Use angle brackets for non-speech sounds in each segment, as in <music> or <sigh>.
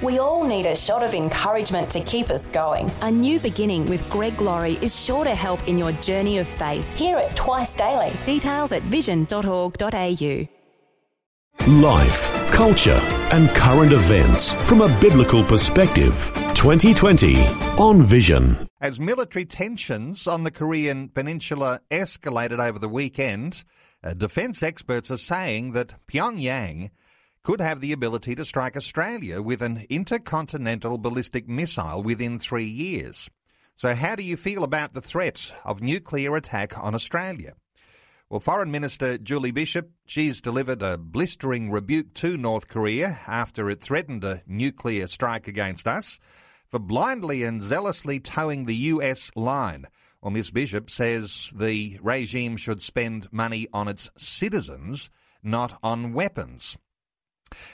We all need a shot of encouragement to keep us going. A new beginning with Greg Laurie is sure to help in your journey of faith. Hear it twice daily. Details at vision.org.au. Life, culture, and current events from a biblical perspective. 2020 on Vision. As military tensions on the Korean peninsula escalated over the weekend, uh, defense experts are saying that Pyongyang could have the ability to strike Australia with an intercontinental ballistic missile within three years. So, how do you feel about the threat of nuclear attack on Australia? Well, Foreign Minister Julie Bishop, she's delivered a blistering rebuke to North Korea after it threatened a nuclear strike against us for blindly and zealously toeing the US line. Well, Ms. Bishop says the regime should spend money on its citizens, not on weapons.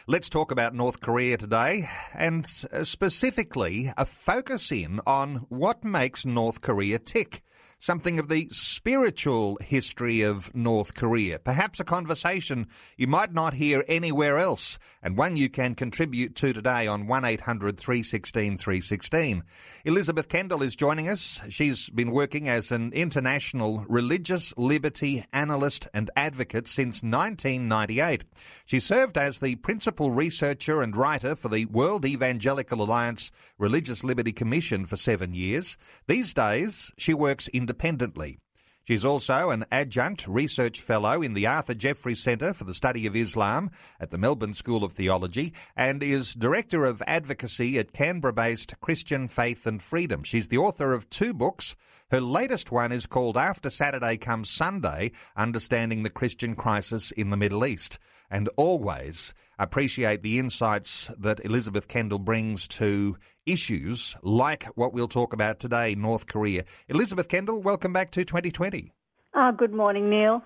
Let's talk about North Korea today and specifically a focus in on what makes North Korea tick something of the spiritual history of North Korea, perhaps a conversation you might not hear anywhere else, and one you can contribute to today on 1800 316 316. Elizabeth Kendall is joining us. She's been working as an international religious liberty analyst and advocate since 1998. She served as the principal researcher and writer for the World Evangelical Alliance Religious Liberty Commission for seven years. These days, she works independently independently. She's also an adjunct research fellow in the Arthur Jeffery Centre for the Study of Islam at the Melbourne School of Theology and is Director of Advocacy at Canberra based Christian Faith and Freedom. She's the author of two books. Her latest one is called After Saturday Comes Sunday Understanding the Christian Crisis in the Middle East. And always appreciate the insights that Elizabeth Kendall brings to issues like what we'll talk about today, North Korea. Elizabeth Kendall, welcome back to 2020. Oh, good morning, Neil.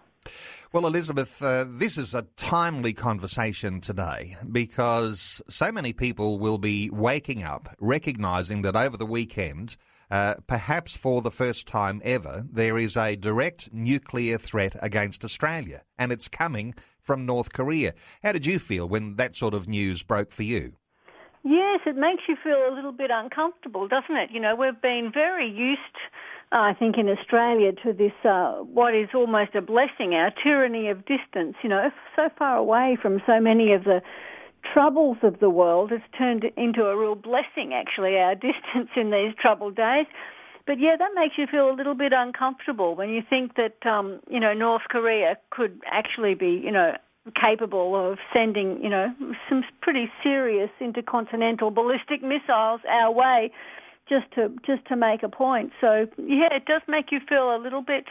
Well, Elizabeth, uh, this is a timely conversation today because so many people will be waking up recognizing that over the weekend, uh, perhaps for the first time ever, there is a direct nuclear threat against Australia, and it's coming from North Korea. How did you feel when that sort of news broke for you? Yes, it makes you feel a little bit uncomfortable, doesn't it? You know, we've been very used, I think, in Australia to this, uh, what is almost a blessing, our tyranny of distance, you know, so far away from so many of the troubles of the world. It's turned into a real blessing, actually, our <laughs> distance in these troubled days. But yeah, that makes you feel a little bit uncomfortable when you think that um, you know North Korea could actually be you know capable of sending you know some pretty serious intercontinental ballistic missiles our way just to just to make a point. So yeah, it does make you feel a little bit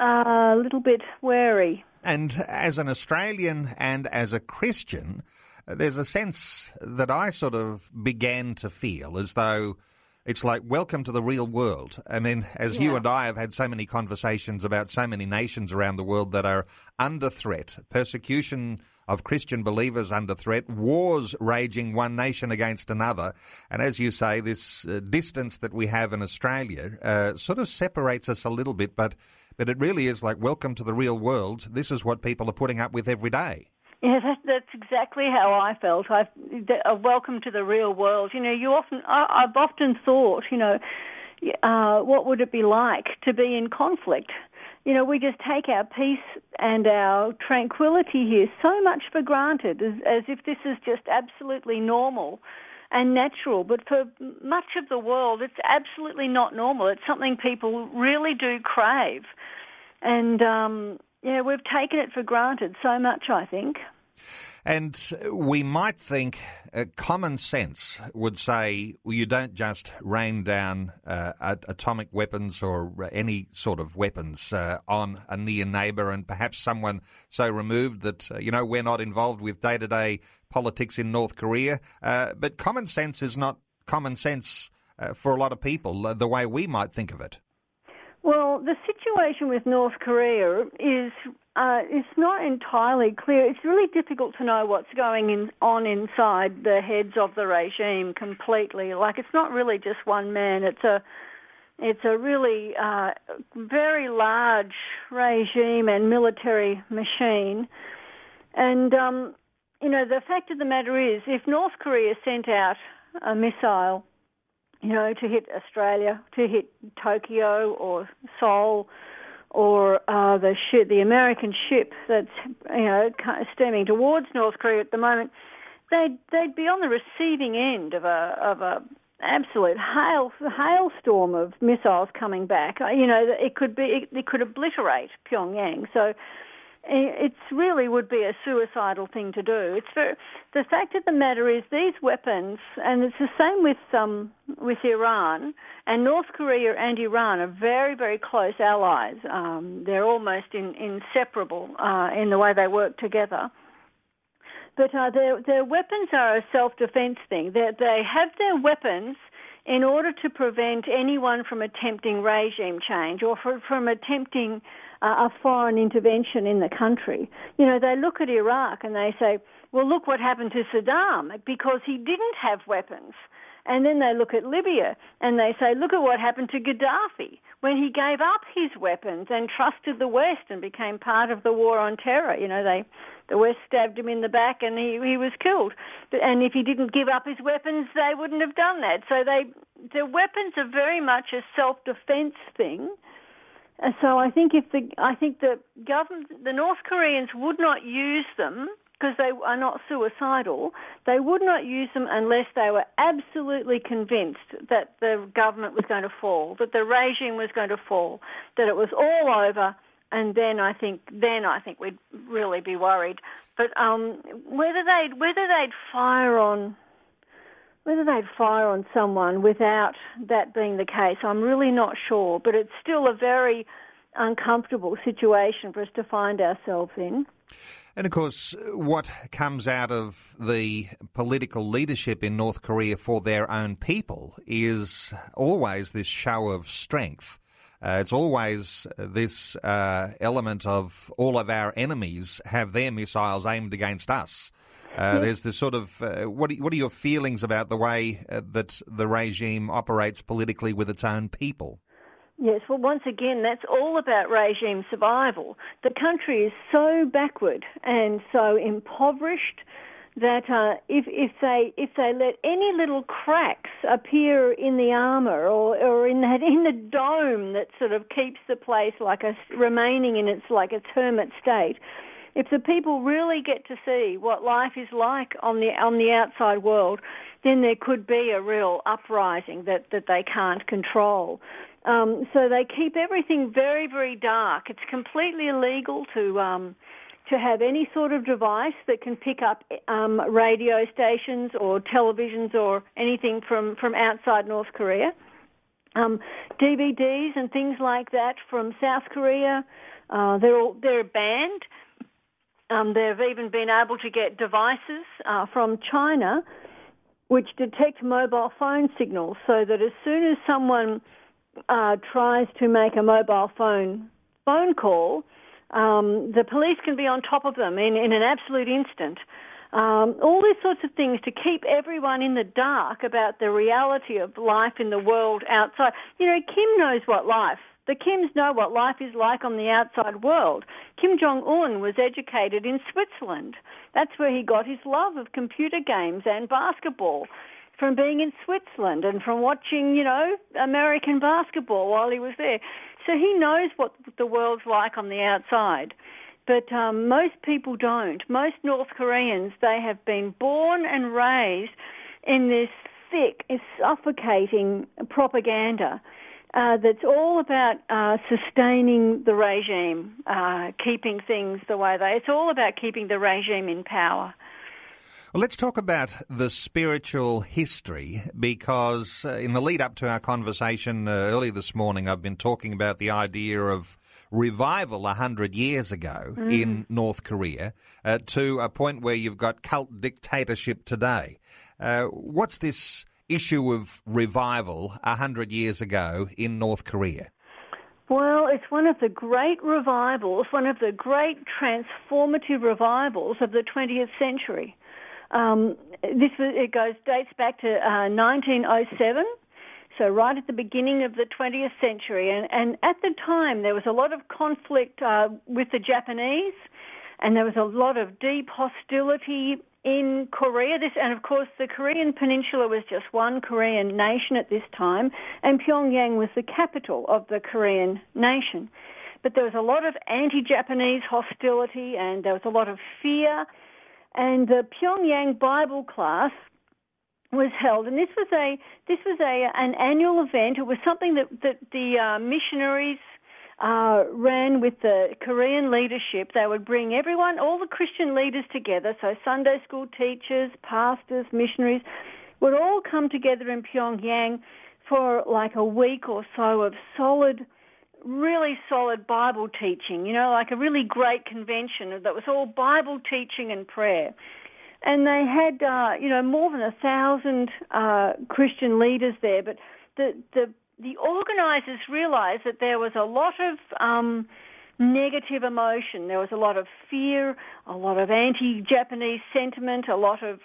uh, a little bit wary. And as an Australian and as a Christian, there's a sense that I sort of began to feel as though it's like welcome to the real world. I mean, as yeah. you and I have had so many conversations about so many nations around the world that are under threat, persecution of Christian believers under threat, wars raging one nation against another. And as you say, this uh, distance that we have in Australia uh, sort of separates us a little bit, but, but it really is like welcome to the real world. This is what people are putting up with every day. <laughs> Yeah, that, that's exactly how I felt. I, a welcome to the real world. You know, you often, I, I've often thought, you know, uh, what would it be like to be in conflict? You know, we just take our peace and our tranquility here so much for granted, as, as if this is just absolutely normal and natural. But for much of the world, it's absolutely not normal. It's something people really do crave. And, um, yeah, we've taken it for granted so much, I think. And we might think uh, common sense would say well, you don't just rain down uh, atomic weapons or any sort of weapons uh, on a near neighbour and perhaps someone so removed that, uh, you know, we're not involved with day to day politics in North Korea. Uh, but common sense is not common sense uh, for a lot of people the way we might think of it. The situation with North Korea is uh, it's not entirely clear. It's really difficult to know what's going in, on inside the heads of the regime completely. Like it's not really just one man. It's a it's a really uh, very large regime and military machine, and um, you know, the fact of the matter is, if North Korea sent out a missile, you know, to hit Australia, to hit Tokyo or Seoul, or uh, the ship, the American ship that's you know steaming towards North Korea at the moment, they'd they'd be on the receiving end of a of a absolute hail hailstorm of missiles coming back. Uh, you know, it could be it, it could obliterate Pyongyang. So it really would be a suicidal thing to do. It's very, the fact of the matter is these weapons, and it's the same with um, with Iran and North Korea and Iran are very very close allies. Um, they're almost in, inseparable uh, in the way they work together. But uh, their their weapons are a self defense thing. They they have their weapons in order to prevent anyone from attempting regime change or for, from attempting a foreign intervention in the country. You know, they look at Iraq and they say, well, look what happened to Saddam because he didn't have weapons. And then they look at Libya and they say, look at what happened to Gaddafi when he gave up his weapons and trusted the West and became part of the war on terror. You know, they, the West stabbed him in the back and he, he was killed. And if he didn't give up his weapons, they wouldn't have done that. So they, the weapons are very much a self-defense thing. So I think if the I think the government, the North Koreans would not use them because they are not suicidal. They would not use them unless they were absolutely convinced that the government was going to fall, that the regime was going to fall, that it was all over. And then I think then I think we'd really be worried. But um, whether they'd whether they'd fire on whether they'd fire on someone without that being the case, I'm really not sure. But it's still a very uncomfortable situation for us to find ourselves in. And of course, what comes out of the political leadership in North Korea for their own people is always this show of strength. Uh, it's always this uh, element of all of our enemies have their missiles aimed against us. Uh, there's this sort of uh, what, are, what are your feelings about the way uh, that the regime operates politically with its own people? Yes, well, once again, that's all about regime survival. The country is so backward and so impoverished that uh, if if they if they let any little cracks appear in the armour or or in that in the dome that sort of keeps the place like a remaining in its like its hermit state, if the people really get to see what life is like on the on the outside world, then there could be a real uprising that that they can't control. Um, so they keep everything very very dark. It's completely illegal to. Um, to have any sort of device that can pick up um, radio stations or televisions or anything from, from outside North Korea. Um, DVDs and things like that from South Korea, uh, they're all, they're banned. Um, they've even been able to get devices uh, from China which detect mobile phone signals so that as soon as someone uh, tries to make a mobile phone phone call, um, the police can be on top of them in, in an absolute instant. Um, all these sorts of things to keep everyone in the dark about the reality of life in the world outside. You know, Kim knows what life the Kims know what life is like on the outside world. Kim Jong un was educated in Switzerland. That's where he got his love of computer games and basketball from being in Switzerland and from watching, you know, American basketball while he was there. So he knows what the world's like on the outside. But um, most people don't. Most North Koreans, they have been born and raised in this thick, suffocating propaganda uh, that's all about uh, sustaining the regime, uh, keeping things the way they. It's all about keeping the regime in power. Well, let's talk about the spiritual history because uh, in the lead up to our conversation uh, early this morning, I've been talking about the idea of revival a hundred years ago mm. in North Korea uh, to a point where you've got cult dictatorship today. what's this issue of revival a hundred years ago in North Korea? Well, it's one of the great revivals, one of the great transformative revivals of the 20th century. Um, this it goes dates back to uh, 1907, so right at the beginning of the 20th century, and, and at the time there was a lot of conflict uh, with the Japanese, and there was a lot of deep hostility in Korea. This, and of course, the Korean Peninsula was just one Korean nation at this time, and Pyongyang was the capital of the Korean nation. But there was a lot of anti-Japanese hostility, and there was a lot of fear. And the Pyongyang Bible class was held, and this was a this was a an annual event. It was something that that the uh, missionaries uh, ran with the Korean leadership. They would bring everyone, all the Christian leaders together, so Sunday school teachers, pastors, missionaries, would all come together in Pyongyang for like a week or so of solid, really solid Bible teaching, you know, like a really great convention that was all Bible teaching and prayer. And they had, uh, you know, more than a thousand uh, Christian leaders there, but the, the the organisers realised that there was a lot of um, negative emotion. There was a lot of fear, a lot of anti-Japanese sentiment, a lot of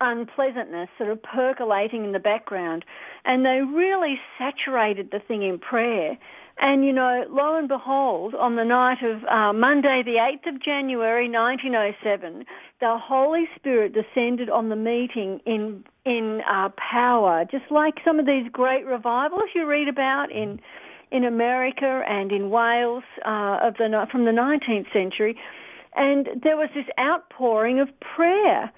unpleasantness sort of percolating in the background. And they really saturated the thing in prayer. And, you know, lo and behold, on the night of uh, Monday, the 8th of January 1907, the Holy Spirit descended on the meeting in, in uh, power, just like some of these great revivals you read about in, in America and in Wales uh, of the, from the 19th century. And there was this outpouring of prayer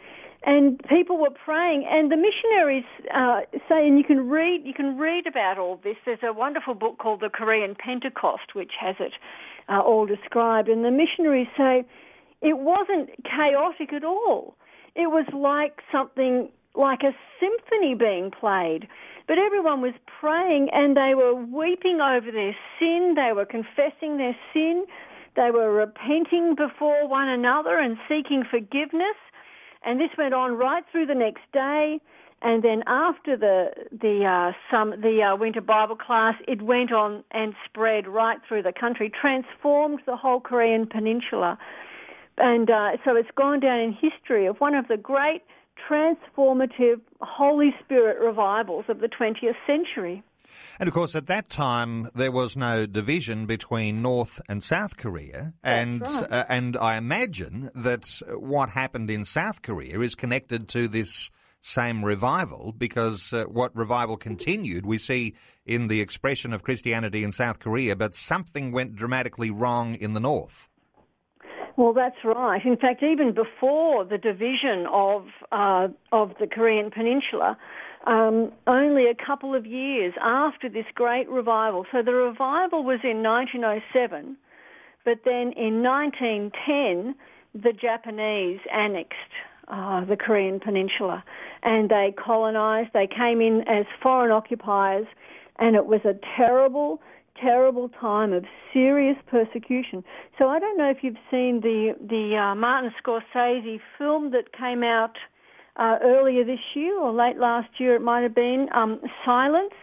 and people were praying. And the missionaries uh, say, and you can read, you can read about all this. There's a wonderful book called The Korean Pentecost, which has it uh, all described. And the missionaries say it wasn't chaotic at all. It was like something like a symphony being played. But everyone was praying and they were weeping over their sin. They were confessing their sin. They were repenting before one another and seeking forgiveness. And this went on right through the next day. And then after the the uh, some the uh, winter Bible class, it went on and spread right through the country, transformed the whole Korean peninsula, and uh, so it's gone down in history of one of the great transformative Holy Spirit revivals of the 20th century. And of course, at that time, there was no division between North and South Korea. and, right. uh, and I imagine that what happened in South Korea is connected to this same revival because uh, what revival continued, we see in the expression of Christianity in South Korea, but something went dramatically wrong in the North. Well, that's right. In fact, even before the division of uh, of the Korean Peninsula, um, only a couple of years after this great revival. So the revival was in 1907, but then in 1910, the Japanese annexed uh, the Korean Peninsula and they colonized. They came in as foreign occupiers, and it was a terrible, terrible time of serious persecution. So I don't know if you've seen the the uh, Martin Scorsese film that came out uh, earlier this year or late last year, it might have been, um, Silence,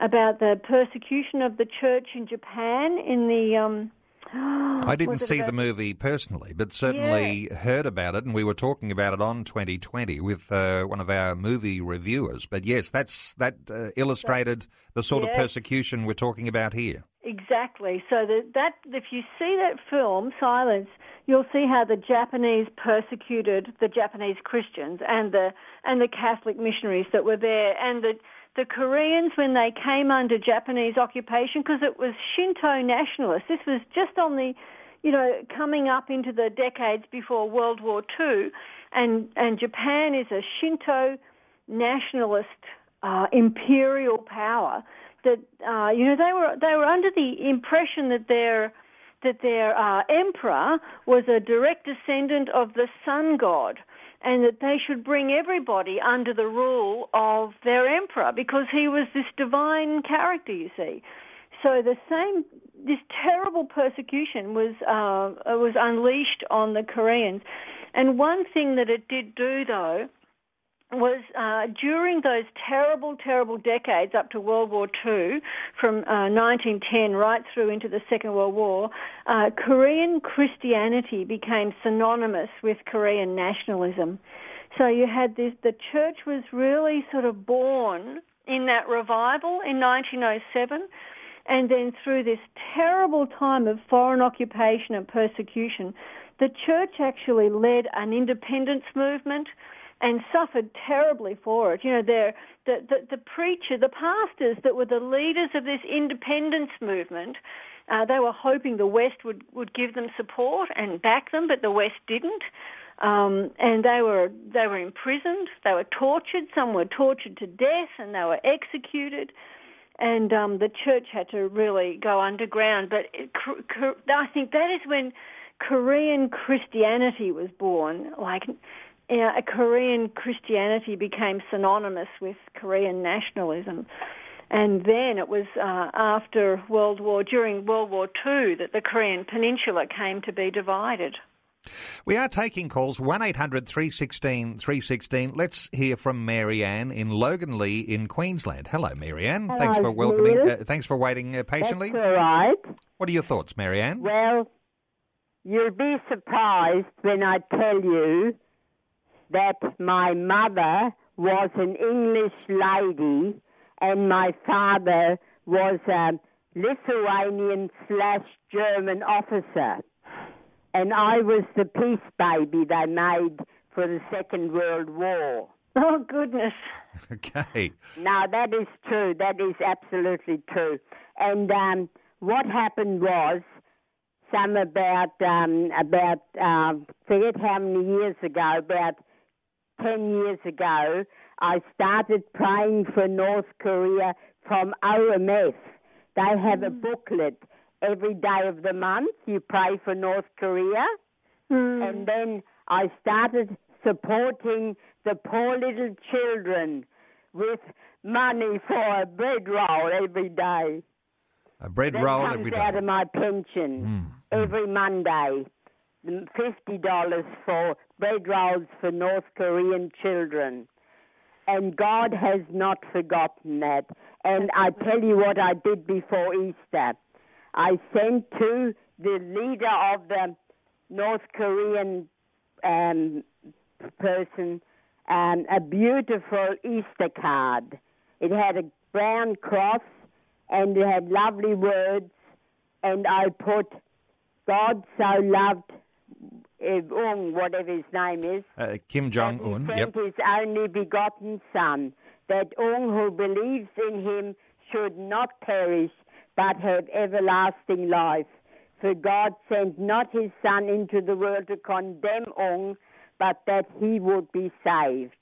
about the persecution of the church in Japan in the. Um, I didn't see the movie personally, but certainly heard about it, and we were talking about it on 2020 with uh, one of our movie reviewers. But yes, that's that uh, illustrated the sort of persecution we're talking about here. Exactly. So that, that if you see that film, Silence, you'll see how the Japanese persecuted the Japanese Christians and the and the Catholic missionaries that were there, and the the Koreans when they came under Japanese occupation because it was Shinto nationalists. This was just on the, you know, coming up into the decades before World War II, and and Japan is a Shinto nationalist uh, imperial power that uh, you know they were they were under the impression that their that their uh, emperor was a direct descendant of the sun god and that they should bring everybody under the rule of their emperor because he was this divine character you see. So the same this terrible persecution was uh, was unleashed on the Koreans. And one thing that it did do though was uh, during those terrible, terrible decades up to World War II, from uh, 1910 right through into the Second World War, uh, Korean Christianity became synonymous with Korean nationalism. So you had this, the church was really sort of born in that revival in 1907. And then through this terrible time of foreign occupation and persecution, the church actually led an independence movement and suffered terribly for it. You know, the, the, the preacher, the pastors that were the leaders of this independence movement, uh, they were hoping the West would, would give them support and back them, but the West didn't. Um, and they were they were imprisoned, they were tortured, some were tortured to death, and they were executed. And um, the church had to really go underground. But it, I think that is when Korean Christianity was born. Like a Korean Christianity became synonymous with Korean nationalism. And then it was uh, after World War, during World War II, that the Korean Peninsula came to be divided. We are taking calls 1 800 316 316. Let's hear from Marianne in Loganlea in Queensland. Hello, Marianne. Hello, thanks for welcoming. Uh, thanks for waiting uh, patiently. That's all right. What are your thoughts, Marianne? Well, you'll be surprised when I tell you that my mother was an English lady and my father was a Lithuanian slash German officer. And I was the peace baby they made for the Second World War. <laughs> Oh, goodness. Okay. Now, that is true. That is absolutely true. And um, what happened was, some about, um, about uh, forget how many years ago, about 10 years ago, I started praying for North Korea from OMF. They have a mm. booklet every day of the month. You pray for North Korea. Mm. And then I started supporting the poor little children with money for a bread roll every day. A bread that roll comes every day. out of my pension mm. every Monday. Fifty dollars for rolls for North Korean children. And God has not forgotten that. And I tell you what I did before Easter. I sent to the leader of the North Korean um, person um, a beautiful Easter card. It had a brown cross and it had lovely words, and I put, God so loved Ung, whatever his name is. Uh, Kim Jong Un. Sent Yep. his only begotten Son, that Ung who believes in him should not perish, but have everlasting life. For God sent not his Son into the world to condemn Ung, but that he would be saved.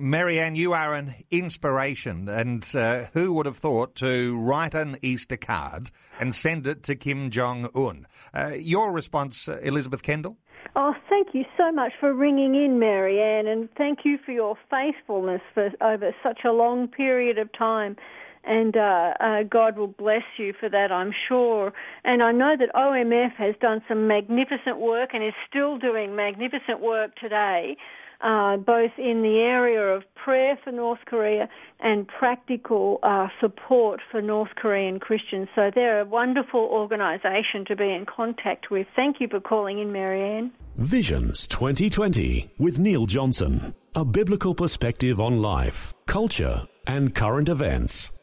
Marianne, you are an inspiration, and uh, who would have thought to write an Easter card and send it to Kim Jong Un? Uh, your response, uh, Elizabeth Kendall? Oh, thank you so much for ringing in, Marianne, and thank you for your faithfulness for over such a long period of time. And uh, uh, God will bless you for that, I'm sure. And I know that OMF has done some magnificent work and is still doing magnificent work today uh, both in the area of prayer for North Korea and practical uh, support for North Korean Christians. So they're a wonderful organisation to be in contact with. Thank you for calling in, Marianne. Visions 2020 with Neil Johnson. A biblical perspective on life, culture, and current events.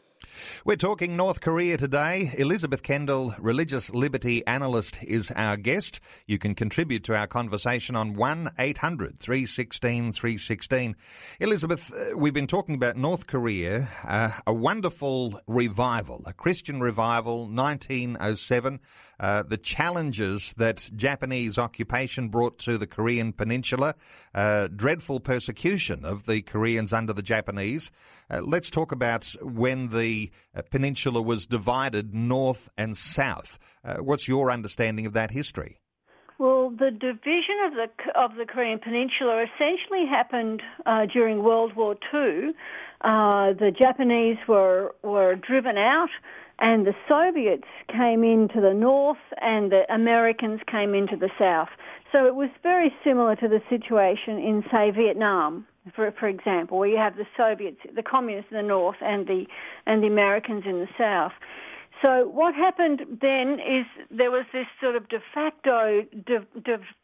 We're talking North Korea today. Elizabeth Kendall, religious liberty analyst, is our guest. You can contribute to our conversation on 1 800 316 316. Elizabeth, uh, we've been talking about North Korea, uh, a wonderful revival, a Christian revival, 1907. Uh, the challenges that Japanese occupation brought to the Korean peninsula, uh, dreadful persecution of the Koreans under the Japanese. Uh, let's talk about when the uh, peninsula was divided north and south. Uh, what's your understanding of that history? Well, the division of the of the Korean Peninsula essentially happened uh, during World War II. Uh, the Japanese were were driven out, and the Soviets came into the north, and the Americans came into the south. So it was very similar to the situation in, say, Vietnam for for example, where you have the Soviets, the communists in the north, and the and the Americans in the south. So what happened then is there was this sort of de facto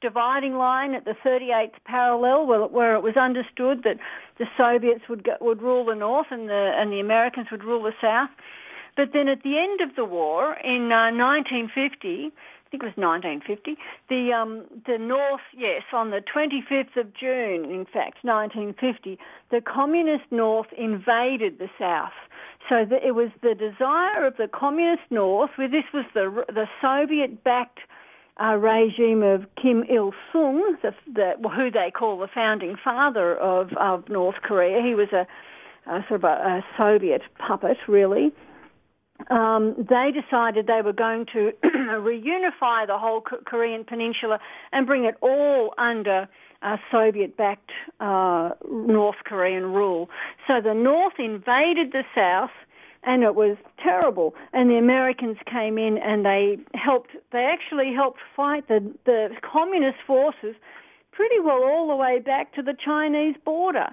dividing line at the 38th parallel, where, where, it was understood that the Soviets would go, would rule the north and the and the Americans would rule the south. But then at the end of the war in uh, 1950, think it was 1950. The um, the North, yes, on the 25th of June, in fact, 1950, the communist North invaded the South. So the, it was the desire of the communist North. Where this was the the Soviet-backed uh, regime of Kim Il Sung, the, the, who they call the founding father of, of North Korea. He was a, a sort of a, a Soviet puppet, really um, they decided they were going to <clears throat> reunify the whole Korean peninsula and bring it all under uh, Soviet backed uh, North Korean rule. So the North invaded the South and it was terrible. And the Americans came in and they helped, they actually helped fight the, the communist forces pretty well all the way back to the Chinese border.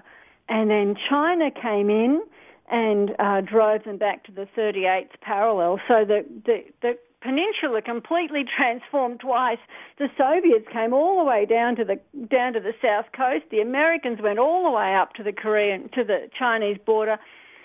And then China came in and uh, drove them back to the 38th parallel. So the, the, the peninsula completely transformed twice. The Soviets came all the way down to the down to the south coast. The Americans went all the way up to the Korean to the Chinese border,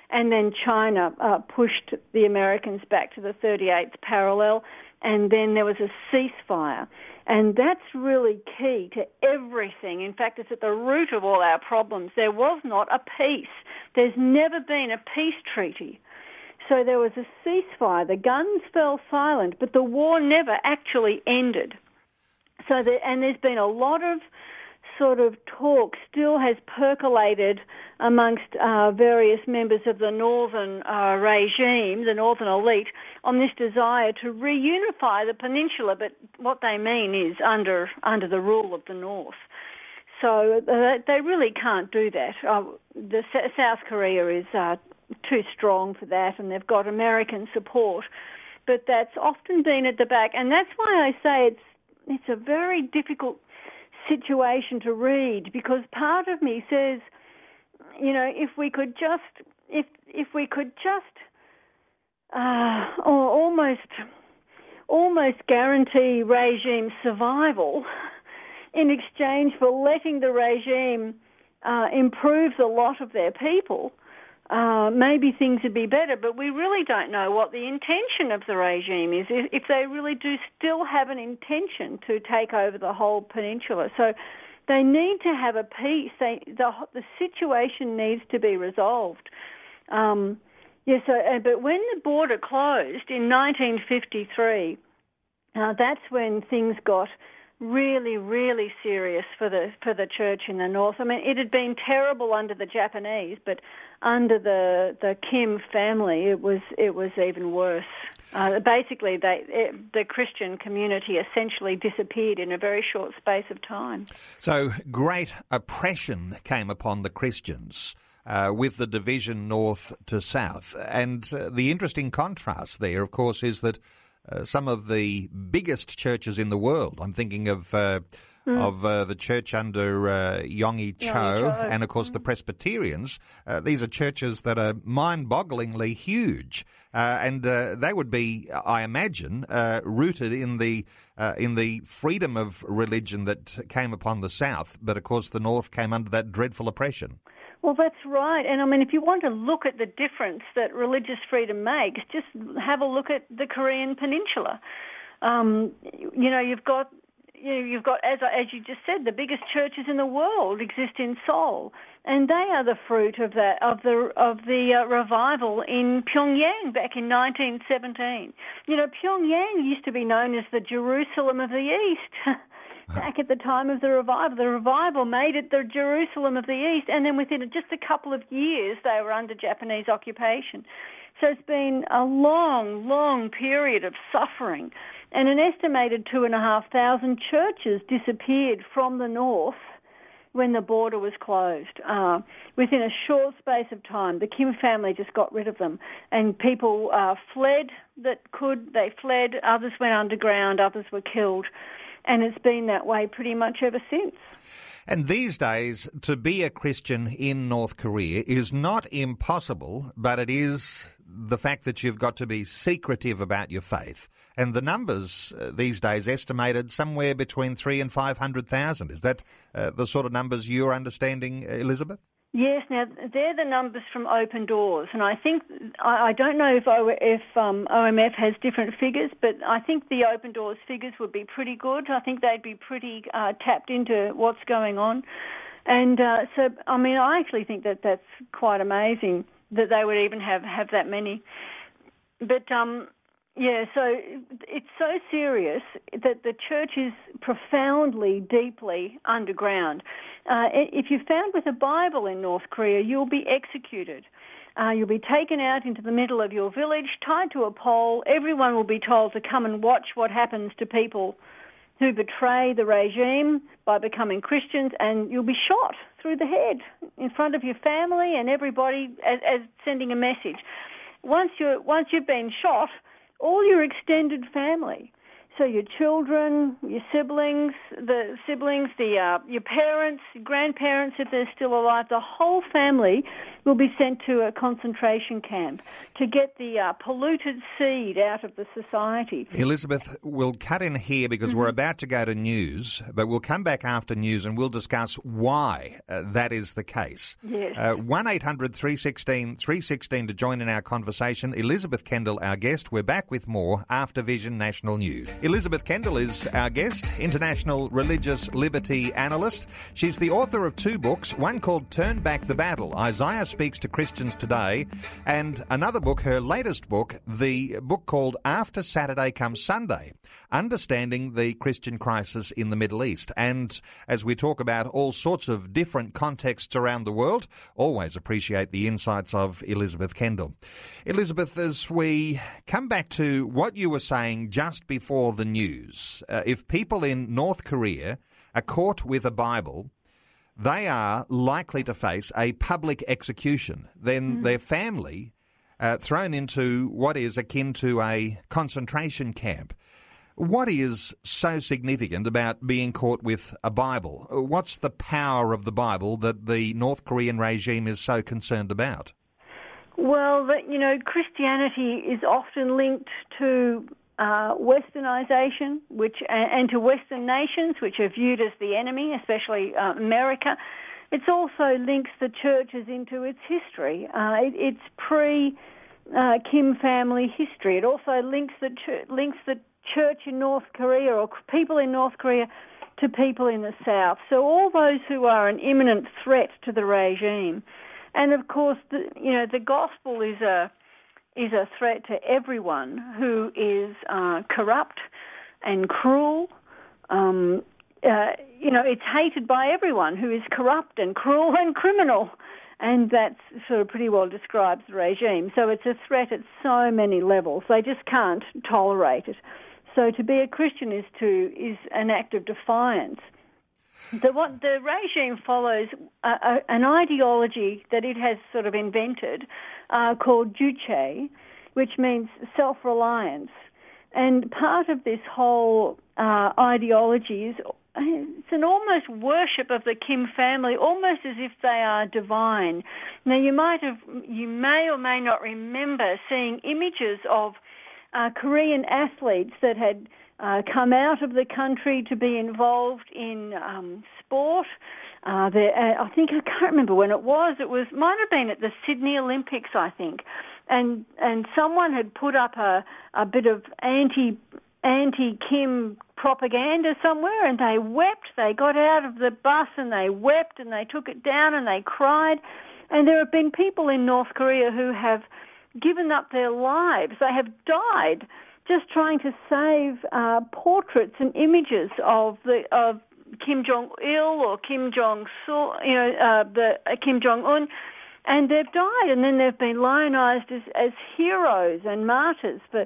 and then China uh, pushed the Americans back to the 38th parallel. And then there was a ceasefire. And that's really key to everything. In fact, it's at the root of all our problems. There was not a peace. There's never been a peace treaty. So there was a ceasefire. The guns fell silent, but the war never actually ended. So there, and there's been a lot of sort of talk still has percolated amongst uh, various members of the northern uh, regime, the northern elite, on this desire to reunify the peninsula. But what they mean is under under the rule of the north. So uh, they really can't do that. Uh, the South Korea is uh, too strong for that, and they've got American support. But that's often been at the back, and that's why I say it's it's a very difficult situation to read because part of me says, you know, if we could just, if if we could just, uh, or almost, almost guarantee regime survival in exchange for letting the regime uh, improve the lot of their people uh, maybe things would be better, but we really don't know what the intention of the regime is, if they really do still have an intention to take over the whole peninsula. So they need to have a peace. They, the, the situation needs to be resolved. Um, yes, yeah, so, uh, but when the border closed in 1953, uh, that's when things got really, really serious for the for the church in the north. I mean, it had been terrible under the Japanese, but under the the Kim family, it was it was even worse. Uh, basically, they it, the Christian community essentially disappeared in a very short space of time. So great oppression came upon the Christians. Uh, with the division north to south. And uh, the interesting contrast there, of course, is that uh, some of the biggest churches in the world. I'm thinking of. Uh, Mm. of uh, the church under uh, Yonggi Cho, Cho, and of course mm. the Presbyterians. Uh, these are churches that are mind-bogglingly huge, uh, and uh, they would be, I imagine, uh, rooted in the in the freedom of religion that came upon the South. But of course, the North came under that dreadful oppression. Well, that's right. And I mean, if you want to look at the difference that religious freedom makes, just have a look at the Korean Peninsula. Um, you know, you've got you know, you've got, as, as you just said, the biggest churches in the world exist in Seoul, and they are the fruit of that of the of the uh, revival in Pyongyang back in 1917. You know, Pyongyang used to be known as the Jerusalem of the East. <laughs> back at the time of the revival. The revival made it the Jerusalem of the East, and then within just a couple of years, they were under Japanese occupation. So it's been a long, long period of suffering, and an estimated two and a half thousand churches disappeared from the north when the border was closed. Uh, within a short space of time, the Kim family just got rid of them, and people uh, fled that could. They fled. Others went underground. Others were killed and it's been that way pretty much ever since. And these days, to be a Christian in North Korea is not impossible, but it is the fact that you've got to be secretive about your faith. And the numbers uh, these days estimated somewhere between three and 500,000. Is that uh, the sort of numbers you're understanding, Elizabeth? Yes, now they're the numbers from Open Doors, and I think I, don't know if um, OMF has different figures, but I think the Open Doors figures would be pretty good. I think they'd be pretty uh, tapped into what's going on, and uh, so I mean I actually think that that's quite amazing that they would even have have that many. But um, yeah, so it's so serious that the church is profoundly, deeply underground. Uh, if you're found with a Bible in North Korea, you'll be executed. Uh, you'll be taken out into the middle of your village, tied to a pole. Everyone will be told to come and watch what happens to people who betray the regime by becoming Christians, and you'll be shot through the head in front of your family and everybody as, as sending a message. Once you once you've been shot, all your extended family. So your children, your siblings, the siblings, the uh, your parents, grandparents, if they're still alive, the whole family will be sent to a concentration camp to get the uh, polluted seed out of the society. Elizabeth, we'll cut in here because mm-hmm. we're about to go to news, but we'll come back after news and we'll discuss why uh, that is the case. Yes. Uh, 1 800 316 316 to join in our conversation. Elizabeth Kendall, our guest. We're back with more after Vision National News. Elizabeth Kendall is our guest, international religious liberty analyst. She's the author of two books, one called Turn Back the Battle Isaiah speaks to Christians today, and another book, her latest book, the book called After Saturday Comes Sunday Understanding the Christian Crisis in the Middle East. And as we talk about all sorts of different contexts around the world, always appreciate the insights of Elizabeth Kendall. Elizabeth, as we come back to what you were saying just before the news, uh, if people in North Korea are caught with a Bible, they are likely to face a public execution. Then mm. their family uh, thrown into what is akin to a concentration camp. What is so significant about being caught with a Bible? What's the power of the Bible that the North Korean regime is so concerned about? Well, you know, Christianity is often linked to uh, westernization, which and to Western nations, which are viewed as the enemy, especially uh, America. It also links the churches into its history. Uh, it, it's pre uh, Kim family history. It also links the ch- links the church in North Korea or people in North Korea to people in the South. So all those who are an imminent threat to the regime, and of course, the, you know, the gospel is a is a threat to everyone who is uh, corrupt and cruel. Um, uh, you know, it's hated by everyone who is corrupt and cruel and criminal. And that sort of pretty well describes the regime. So it's a threat at so many levels. They just can't tolerate it. So to be a Christian is to is an act of defiance. The, what, the regime follows a, a, an ideology that it has sort of invented uh, called Juche, which means self-reliance. And part of this whole uh, ideology is it's an almost worship of the Kim family, almost as if they are divine. Now you might have, you may or may not remember seeing images of uh, Korean athletes that had uh, come out of the country to be involved in um, sport. Uh, there, uh, I think I can't remember when it was. It was might have been at the Sydney Olympics, I think, and and someone had put up a a bit of anti anti Kim propaganda somewhere, and they wept. They got out of the bus and they wept, and they took it down and they cried. And there have been people in North Korea who have given up their lives. They have died just trying to save uh, portraits and images of the of Kim Jong Il or Kim Jong Sul, you know, uh, the uh, Kim Jong Un, and they've died, and then they've been lionized as, as heroes and martyrs for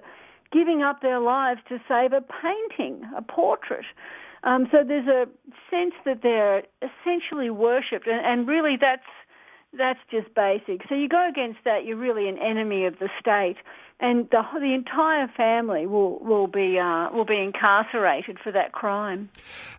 giving up their lives to save a painting, a portrait. Um, so there's a sense that they're essentially worshipped, and, and really that's that's just basic. So you go against that, you're really an enemy of the state, and the the entire family will will be uh, will be incarcerated for that crime.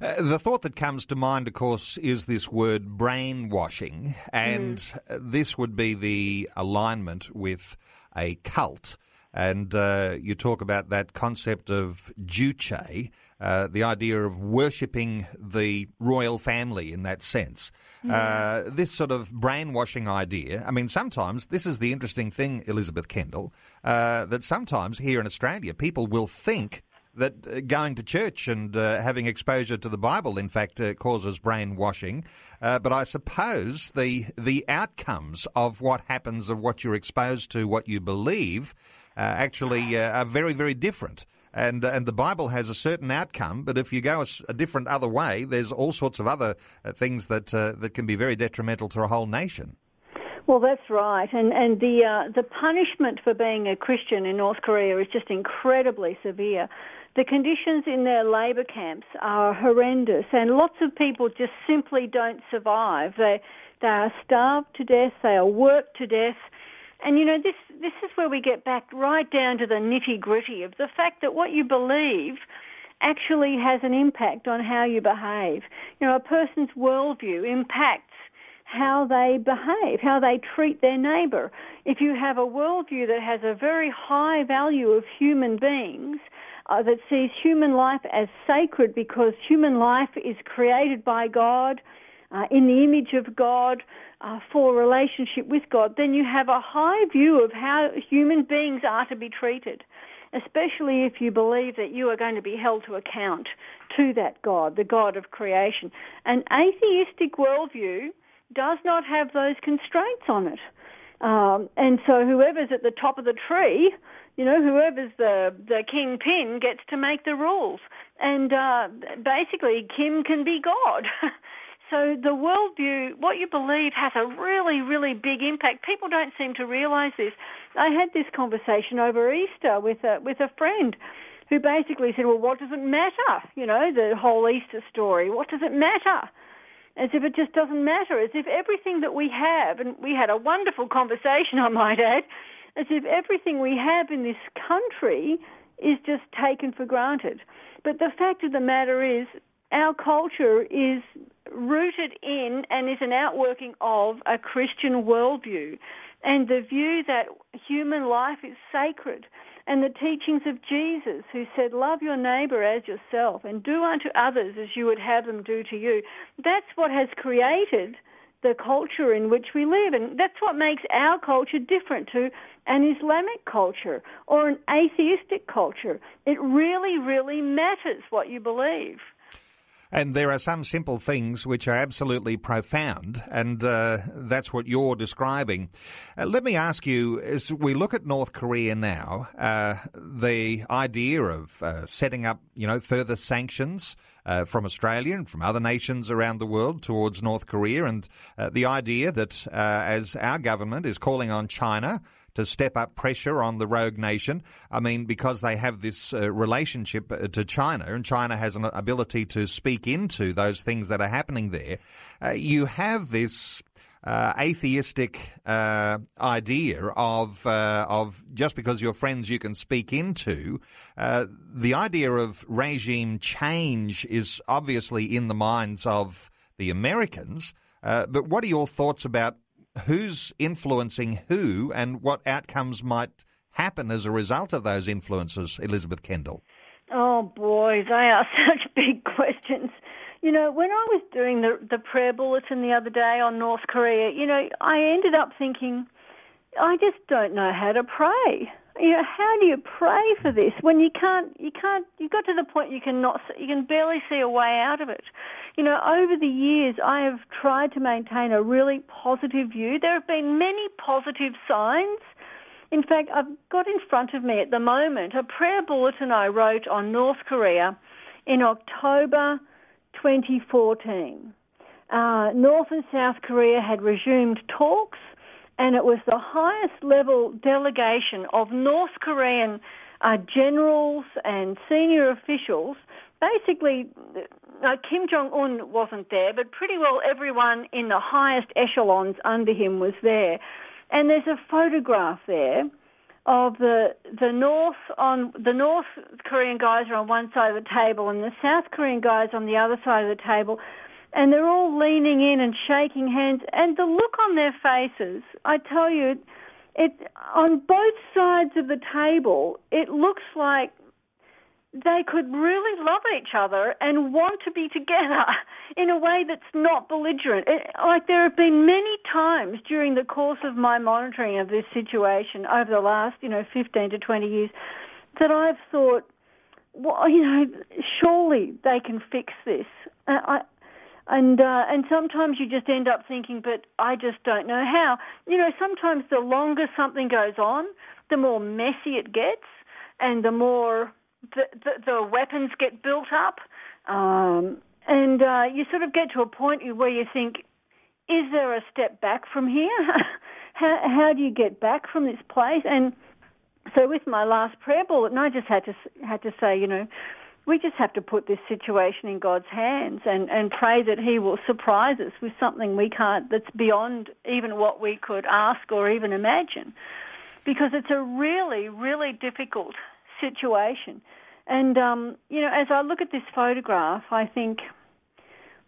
Uh, the thought that comes to mind, of course, is this word brainwashing, and mm. this would be the alignment with a cult. and uh, you talk about that concept of juche, uh, the idea of worshipping the royal family in that sense. Uh, this sort of brainwashing idea. I mean, sometimes this is the interesting thing, Elizabeth Kendall, uh, that sometimes here in Australia, people will think that uh, going to church and uh, having exposure to the Bible, in fact, uh, causes brainwashing. Uh, but I suppose the the outcomes of what happens, of what you're exposed to, what you believe, uh, actually uh, are very, very different. And and the Bible has a certain outcome, but if you go a different other way, there's all sorts of other uh, things that uh, that can be very detrimental to a whole nation. Well, that's right, and and the uh, the punishment for being a Christian in North Korea is just incredibly severe. The conditions in their labour camps are horrendous, and lots of people just simply don't survive. They they are starved to death. They are worked to death. And you know this this is where we get back right down to the nitty gritty of the fact that what you believe actually has an impact on how you behave. You know, a person's worldview impacts how they behave, how they treat their neighbour. If you have a worldview that has a very high value of human beings, uh, that sees human life as sacred because human life is created by God, uh, in the image of God, uh, for relationship with God, then you have a high view of how human beings are to be treated, especially if you believe that you are going to be held to account to that God, the God of creation. An atheistic worldview does not have those constraints on it. Um, and so whoever's at the top of the tree, you know, whoever's the, the kingpin gets to make the rules. And uh, basically, Kim can be God. <laughs> so the worldview, what you believe, has a really, really big impact. People don't seem to realise this. I had this conversation over Easter with a, with a friend who basically said, well, what does it matter? You know, the whole Easter story. What does it matter? as if it just doesn't matter, as if everything that we have, and we had a wonderful conversation, <laughs> I might add, as if everything we have in this country is just taken for granted. But the fact of the matter is, our culture is rooted in and is an outworking of a Christian worldview and the view that human life is sacred and the teachings of Jesus, who said, Love your neighbour as yourself and do unto others as you would have them do to you. That's what has created the culture in which we live. And that's what makes our culture different to an Islamic culture or an atheistic culture. It really, really matters what you believe. And there are some simple things which are absolutely profound, and uh, that's what you're describing. Uh, let me ask you as we look at North Korea now, uh, the idea of uh, setting up, you know, further sanctions. Uh, from Australia and from other nations around the world towards North Korea, and uh, the idea that as our government is calling on China to step up pressure on the rogue nation. I mean, because they have this uh, relationship uh, to China, and China has an ability to speak into those things that are happening there. Uh, you have this. Uh, atheistic uh, idea of uh, of just because you're friends you can speak into the idea of regime change is obviously in the minds of the Americans. but what are your thoughts about who's influencing who and what outcomes might happen as a result of those influences, Elizabeth Kendall? Oh boy, they are <laughs> such big questions. You know, when I was doing the the prayer bulletin the other day on North Korea, you know, I ended up thinking, I just don't know how to pray. You know, how do you pray for this when you can't, you can't, you got to the point you cannot, you can barely see a way out of it. You know, over the years, I have tried to maintain a really positive view. There have been many positive signs. In fact, I've got in front of me at the moment a prayer bulletin I wrote on North Korea in October 2014. Uh, North and South Korea had resumed talks, and it was the highest level delegation of North Korean uh, generals and senior officials. Basically, uh, Kim Jong Un wasn't there, but pretty well everyone in the highest echelons under him was there. And there's a photograph there of the the North on the North Korean guys are on one side of the table and the South Korean guys on the other side of the table, and they're all leaning in and shaking hands. And the look on their faces, I tell you, it on both sides of the table, it looks like they could really love each other and want to be together <laughs> in a way that's not belligerent. It, like there have been many times during the course of my monitoring of this situation over the last, you know, 15 to 20 years that I've thought, well, you know, surely they can fix this. Uh, I, and uh, and sometimes you just end up thinking, but I just don't know how. You know, sometimes the longer something goes on, the more messy it gets, and the more the the, the weapons get built up, um, and uh, you sort of get to a point where you think, is there a step back from here? <laughs> how how do you get back from this place? And so with my last prayer bulletin, I just had to had to say, you know we just have to put this situation in God's hands and, and pray that He will surprise us with something we can't, that's beyond even what we could ask or even imagine. Because it's a really, really difficult situation. And, um, you know, as I look at this photograph, I think,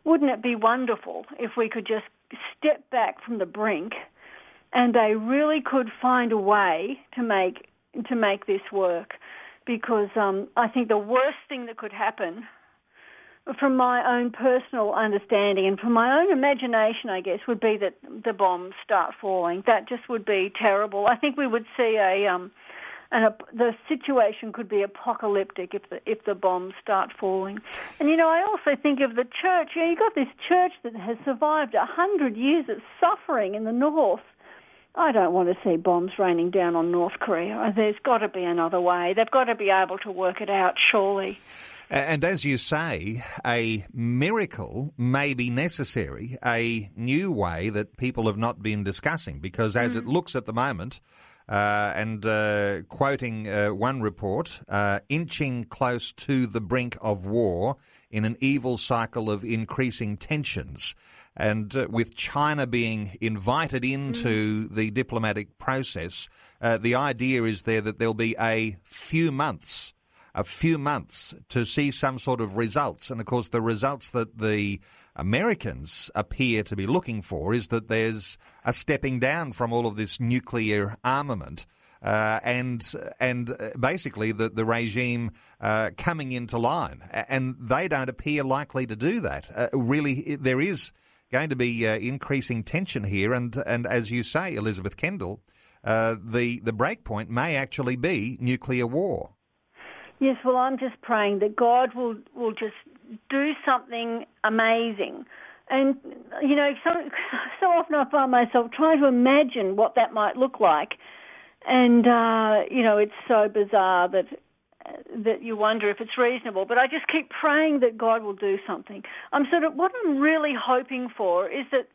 wouldn't it be wonderful if we could just step back from the brink and they really could find a way to make to make this work because um, I think the worst thing that could happen, from my own personal understanding and from my own imagination, I guess, would be that the bombs start falling. That just would be terrible. I think we would see a. Um, and the situation could be apocalyptic if the if the bombs start falling. And you know, I also think of the church. You know, you've got this church that has survived a hundred years of suffering in the north, I don't want to see bombs raining down on North Korea. There's got to be another way. They've got to be able to work it out, surely. And as you say, a miracle may be necessary, a new way that people have not been discussing, because as mm. it looks at the moment, uh, and uh, quoting uh, one report, uh, inching close to the brink of war in an evil cycle of increasing tensions. And uh, with China being invited into mm. the diplomatic process, uh, the idea is there that there'll be a few months, a few months to see some sort of results. And of course, the results that the Americans appear to be looking for is that there's a stepping down from all of this nuclear armament. Uh, and and uh, basically the the regime uh, coming into line, and they don't appear likely to do that. Uh, really, there is going to be uh, increasing tension here, and and as you say, Elizabeth Kendall, uh, the the break point may actually be nuclear war. Yes, well, I'm just praying that God will will just do something amazing. And you know, so <laughs> so often I find myself trying to imagine what that might look like, and uh, you know, it's so bizarre that that you wonder if it's reasonable. But I just keep praying that God will do something. I'm sort of what I'm really hoping for is that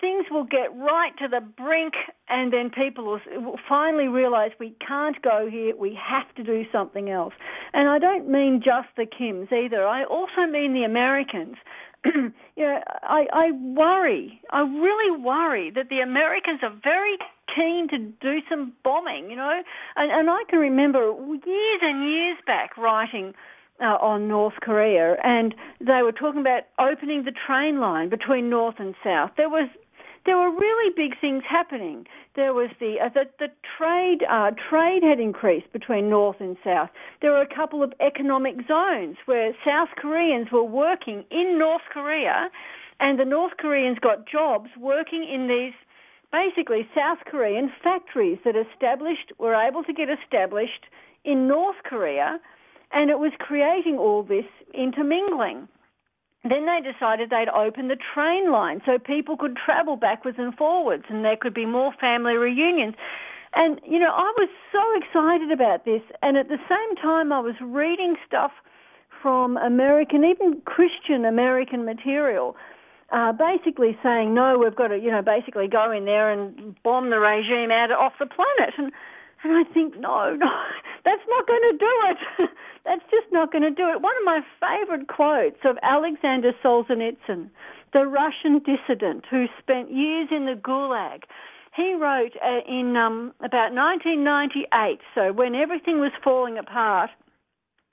things will get right to the brink, and then people will, know realize we can't go here. We have to do something else. And I don't mean just the Kims either. I also mean the Americans. <clears throat> you know, I, I worry. I really worry that the Americans are very keen to do some bombing, you know. And, and I can remember years and years back writing uh, on North Korea, and they were talking about opening the train line between North and South. There was there were really big things happening. There was the uh, the, the trade uh, trade had increased between North and South. There were a couple of economic zones where South Koreans were working in North Korea, and the North Koreans got jobs working in these basically South Korean factories that established were able to get established in North Korea, and it was creating all this intermingling. Then they decided they'd open the train line so people could travel backwards and forwards, and there could be more family reunions. And you know, I was so excited about this, and at the same time, I was reading stuff from American, even Christian American material uh, basically saying, no, we've got to, you know, basically go in there and bomb the regime out off the planet. And, and I think, no, no, <laughs> that's not going to do it. <laughs> that's just not going to do it. One of my favorite quotes of Alexander Solzhenitsyn, the Russian dissident who spent years in the Gulag, he wrote uh, in um, about 1998, so when everything was falling apart,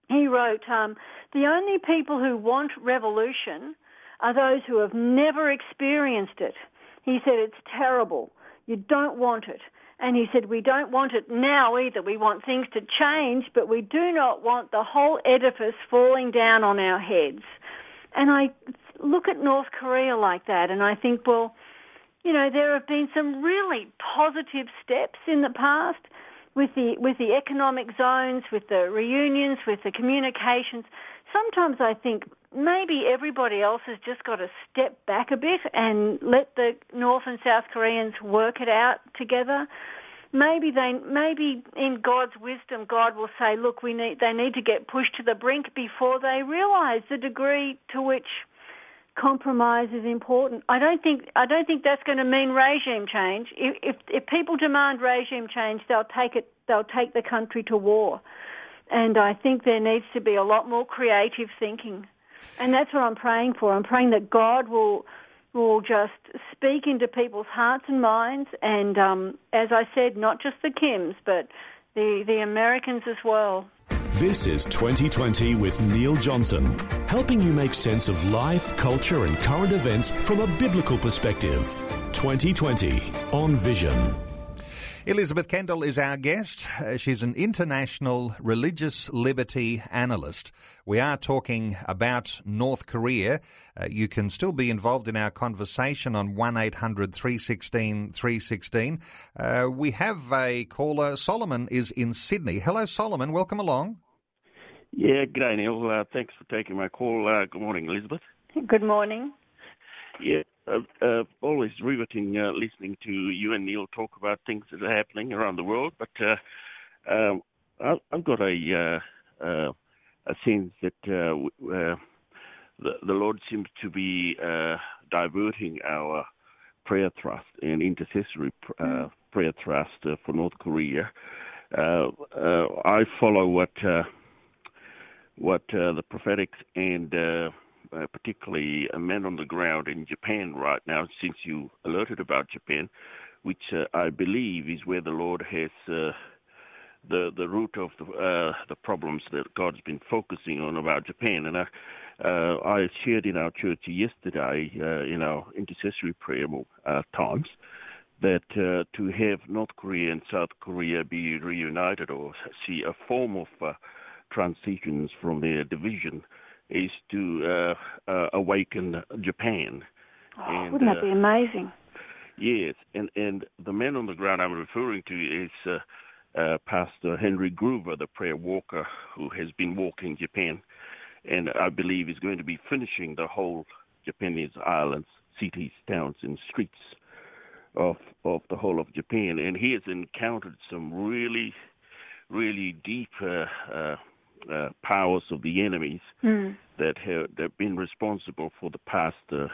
he wrote, um, the only people who want revolution are those who have never experienced it. He said it's terrible. You don't want it. And he said, We don't want it now either. We want things to change, but we do not want the whole edifice falling down on our heads. And I look at North Korea like that, and I think, well, you know, there have been some really positive steps in the past with the with the economic zones, with the reunions, with the communications. Sometimes I think maybe everybody else has just got to step back a bit and let the North and South Koreans work it out together. Maybe they, maybe in God's wisdom, God will say, "Look, we need, they need to get pushed to the brink before they realise the degree to which compromise is important. I don't think I don't think that's going to mean regime change. If, if if people demand regime change, they'll take it. They'll take the country to war, and I think there needs to be a lot more creative thinking, and that's what I'm praying for. I'm praying that God will will just speak into people's hearts and minds, and um, as I said, not just the Kims, but the the Americans as well. This is 2020 with Neil Johnson, helping you make sense of life, culture, and current events from a biblical perspective. 2020 on Vision. Elizabeth Kendall is our guest. Uh, she's an international religious liberty analyst. We are talking about North Korea. Uh, you can still be involved in our conversation on 1 800 316 316. Uh, we have a caller. Solomon is in Sydney. Hello, Solomon. Welcome along. Yeah, good day, Neil. Uh, thanks for taking my call. Uh, good morning, Elizabeth. Good morning. Yeah, uh, uh, always riveting uh, listening to you and Neil talk about things that are happening around the world. But uh, um, I've got a uh, uh, a sense that uh, uh, the, the Lord seems to be uh, diverting our prayer thrust and intercessory pr- uh, mm. prayer thrust uh, for North Korea. Uh, uh, I follow what uh, what uh, the prophetics and uh, uh, particularly men on the ground in Japan right now, since you alerted about Japan, which uh, I believe is where the Lord has uh, the the root of the uh, the problems that God's been focusing on about Japan. And I, I shared in our church yesterday in our intercessory prayer times that uh, to have North Korea and South Korea be reunited or see a form of uh, transitions from their division is to uh, uh, awaken Japan. Oh, and, wouldn't that be uh, amazing? Yes, and and the man on the ground I'm referring to is uh, uh, Pastor Henry Gruver, the prayer walker who has been walking Japan, and I believe is going to be finishing the whole Japanese islands, cities, towns, and streets of of the whole of Japan, and he has encountered some really, really deep uh, uh, uh, powers of the enemies mm. that have that have been responsible for the past, uh,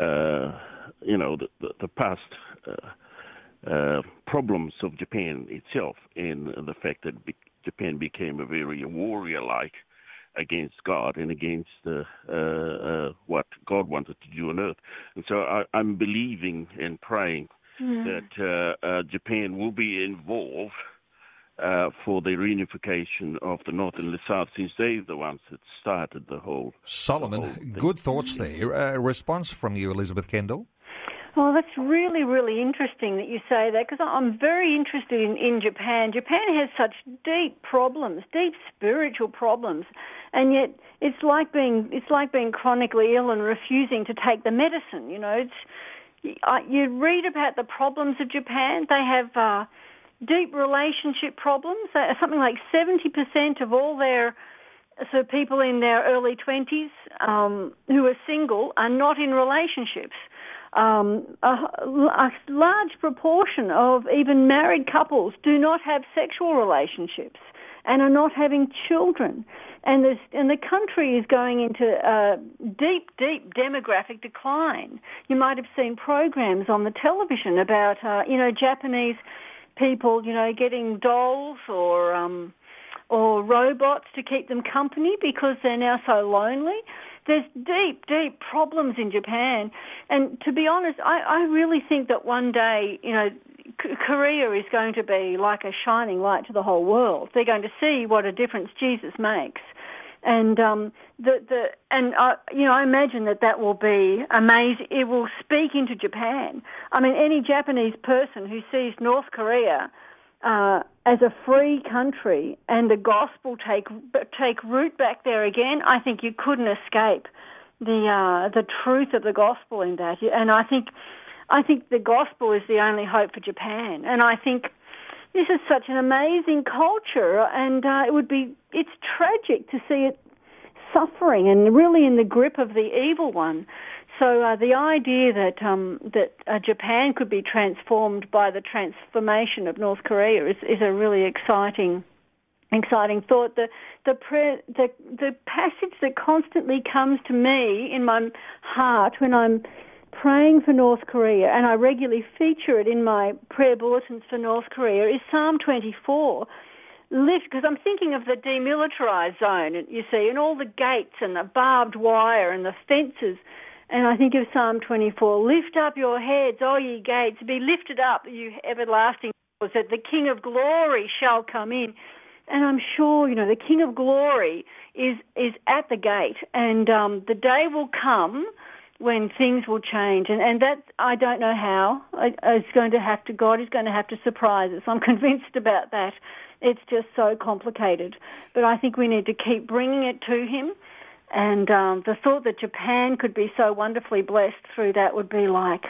uh, you know, the, the, the past uh, uh, problems of Japan itself, and the fact that be- Japan became a very warrior-like against God and against uh, what God wanted to do on earth. And so I, am believing and praying mm. that Japan will be involved uh, for the reunification of the North and the South, since they're the ones that started the whole. Solomon, the whole good thoughts there. A uh, response from you, Elizabeth Kendall. Well, that's really, really interesting that you say that because I'm very interested in, in Japan. Japan has such deep problems, deep spiritual problems, and yet it's like being it's like being chronically ill and refusing to take the medicine. You know, it's you read about the problems of Japan. They have uh, deep relationship problems. Uh, something like 70% of all their so people in their early 20s um, who are single are not in relationships. Um, a, a, large proportion of even married couples do not have sexual relationships and are not having children. And, and the country is going into a deep, deep demographic decline. You might have seen programs on the television about, uh, you know, Japanese people, you know, getting dolls or um, or robots to keep them company because they're now so lonely. There's deep, deep problems in Japan, and to be honest, I, I really think that one day, you know, Korea is going to be like a shining light to the whole world. They're going to see what a difference Jesus makes. And um, the the and uh, you know I imagine that that will be amazing. It will speak into Japan. I mean, any Japanese person who sees North Korea uh, as a free country and the gospel take take root back there again, I think you couldn't escape the uh, the truth of the gospel in that. And I think I think the gospel is the only hope for Japan. And I think this is such an amazing culture, and uh, it would be it's tragic to see it suffering and really in the grip of the evil one. So uh, the idea that um, that uh, Japan could be transformed by the transformation of North Korea is, is a really exciting exciting thought. The the, the the passage that constantly comes to me in my heart when I'm praying for North Korea, and I regularly feature it in my prayer bulletins for North Korea, is Psalm 24 lift because I'm thinking of the demilitarized zone, and you see, and all the gates and the barbed wire and the fences. And I think of Psalm 24, lift up your heads, all ye gates, be lifted up, you everlasting doors, that the King of glory shall come in. And I'm sure, you know, the King of glory is, is at the gate, and um, the day will come when things will change. And, and that, I don't know how. It's going to have to, God is going to have to surprise us. I'm <laughs> convinced about that. It's just so complicated. But I think we need to keep bringing it to Him. And um, the thought that Japan could be so wonderfully blessed through that would be like,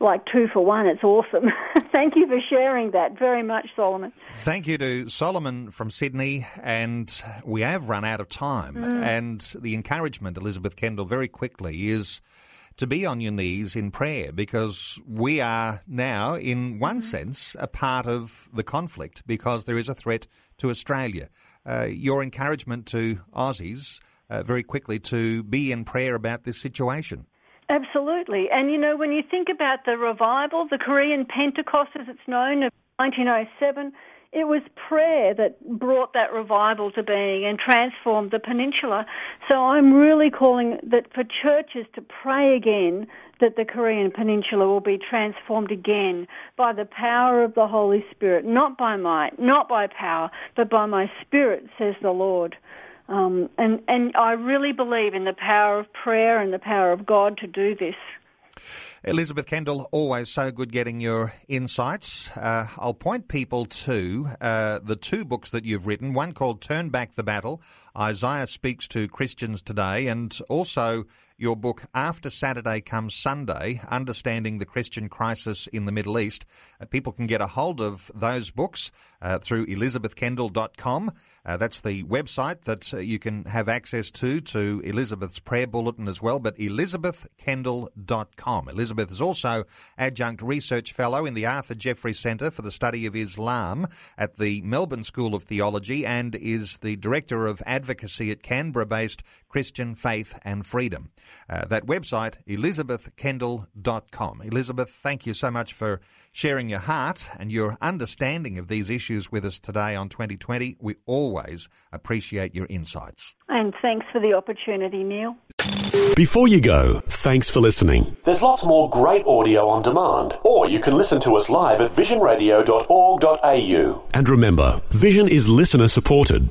like two for one. It's awesome. <laughs> Thank you for sharing that very much, Solomon. Thank you to Solomon from Sydney. And we have run out of time. Mm. And the encouragement, Elizabeth Kendall, very quickly is to be on your knees in prayer because we are now, in one mm-hmm. sense, a part of the conflict because there is a threat to Australia. Uh, your encouragement to Aussies uh, very quickly to be in prayer about this situation. Absolutely. And you know, when you think about the revival, the Korean Pentecost as it's known of 1907, it was prayer that brought that revival to being and transformed the peninsula. So I'm really calling that for churches to pray again that the Korean peninsula will be transformed again by the power of the Holy Spirit, not by might, not by power, but by my spirit, says the Lord. Um, and, and I really believe in the power of prayer and the power of God to do this. Elizabeth Kendall, always so good getting your insights. Uh, I'll point people to uh, the two books that you've written one called Turn Back the Battle Isaiah Speaks to Christians Today, and also your book After Saturday Comes Sunday Understanding the Christian Crisis in the Middle East. Uh, people can get a hold of those books uh, through elizabethkendall.com. Uh, that's the website that uh, you can have access to, to Elizabeth's prayer bulletin as well, but elizabethkendall.com. Elizabeth is also adjunct research fellow in the Arthur Jeffery Centre for the Study of Islam at the Melbourne School of Theology and is the director of advocacy at Canberra based Christian Faith and Freedom. Uh, that website, elizabethkendall.com. Elizabeth, thank you so much for sharing your heart and your understanding of these issues with us today on 2020. We always appreciate your insights. And thanks for the opportunity, Neil. Before you go, thanks for listening. There's lots more great audio on demand, or you can listen to us live at visionradio.org.au. And remember, Vision is listener supported.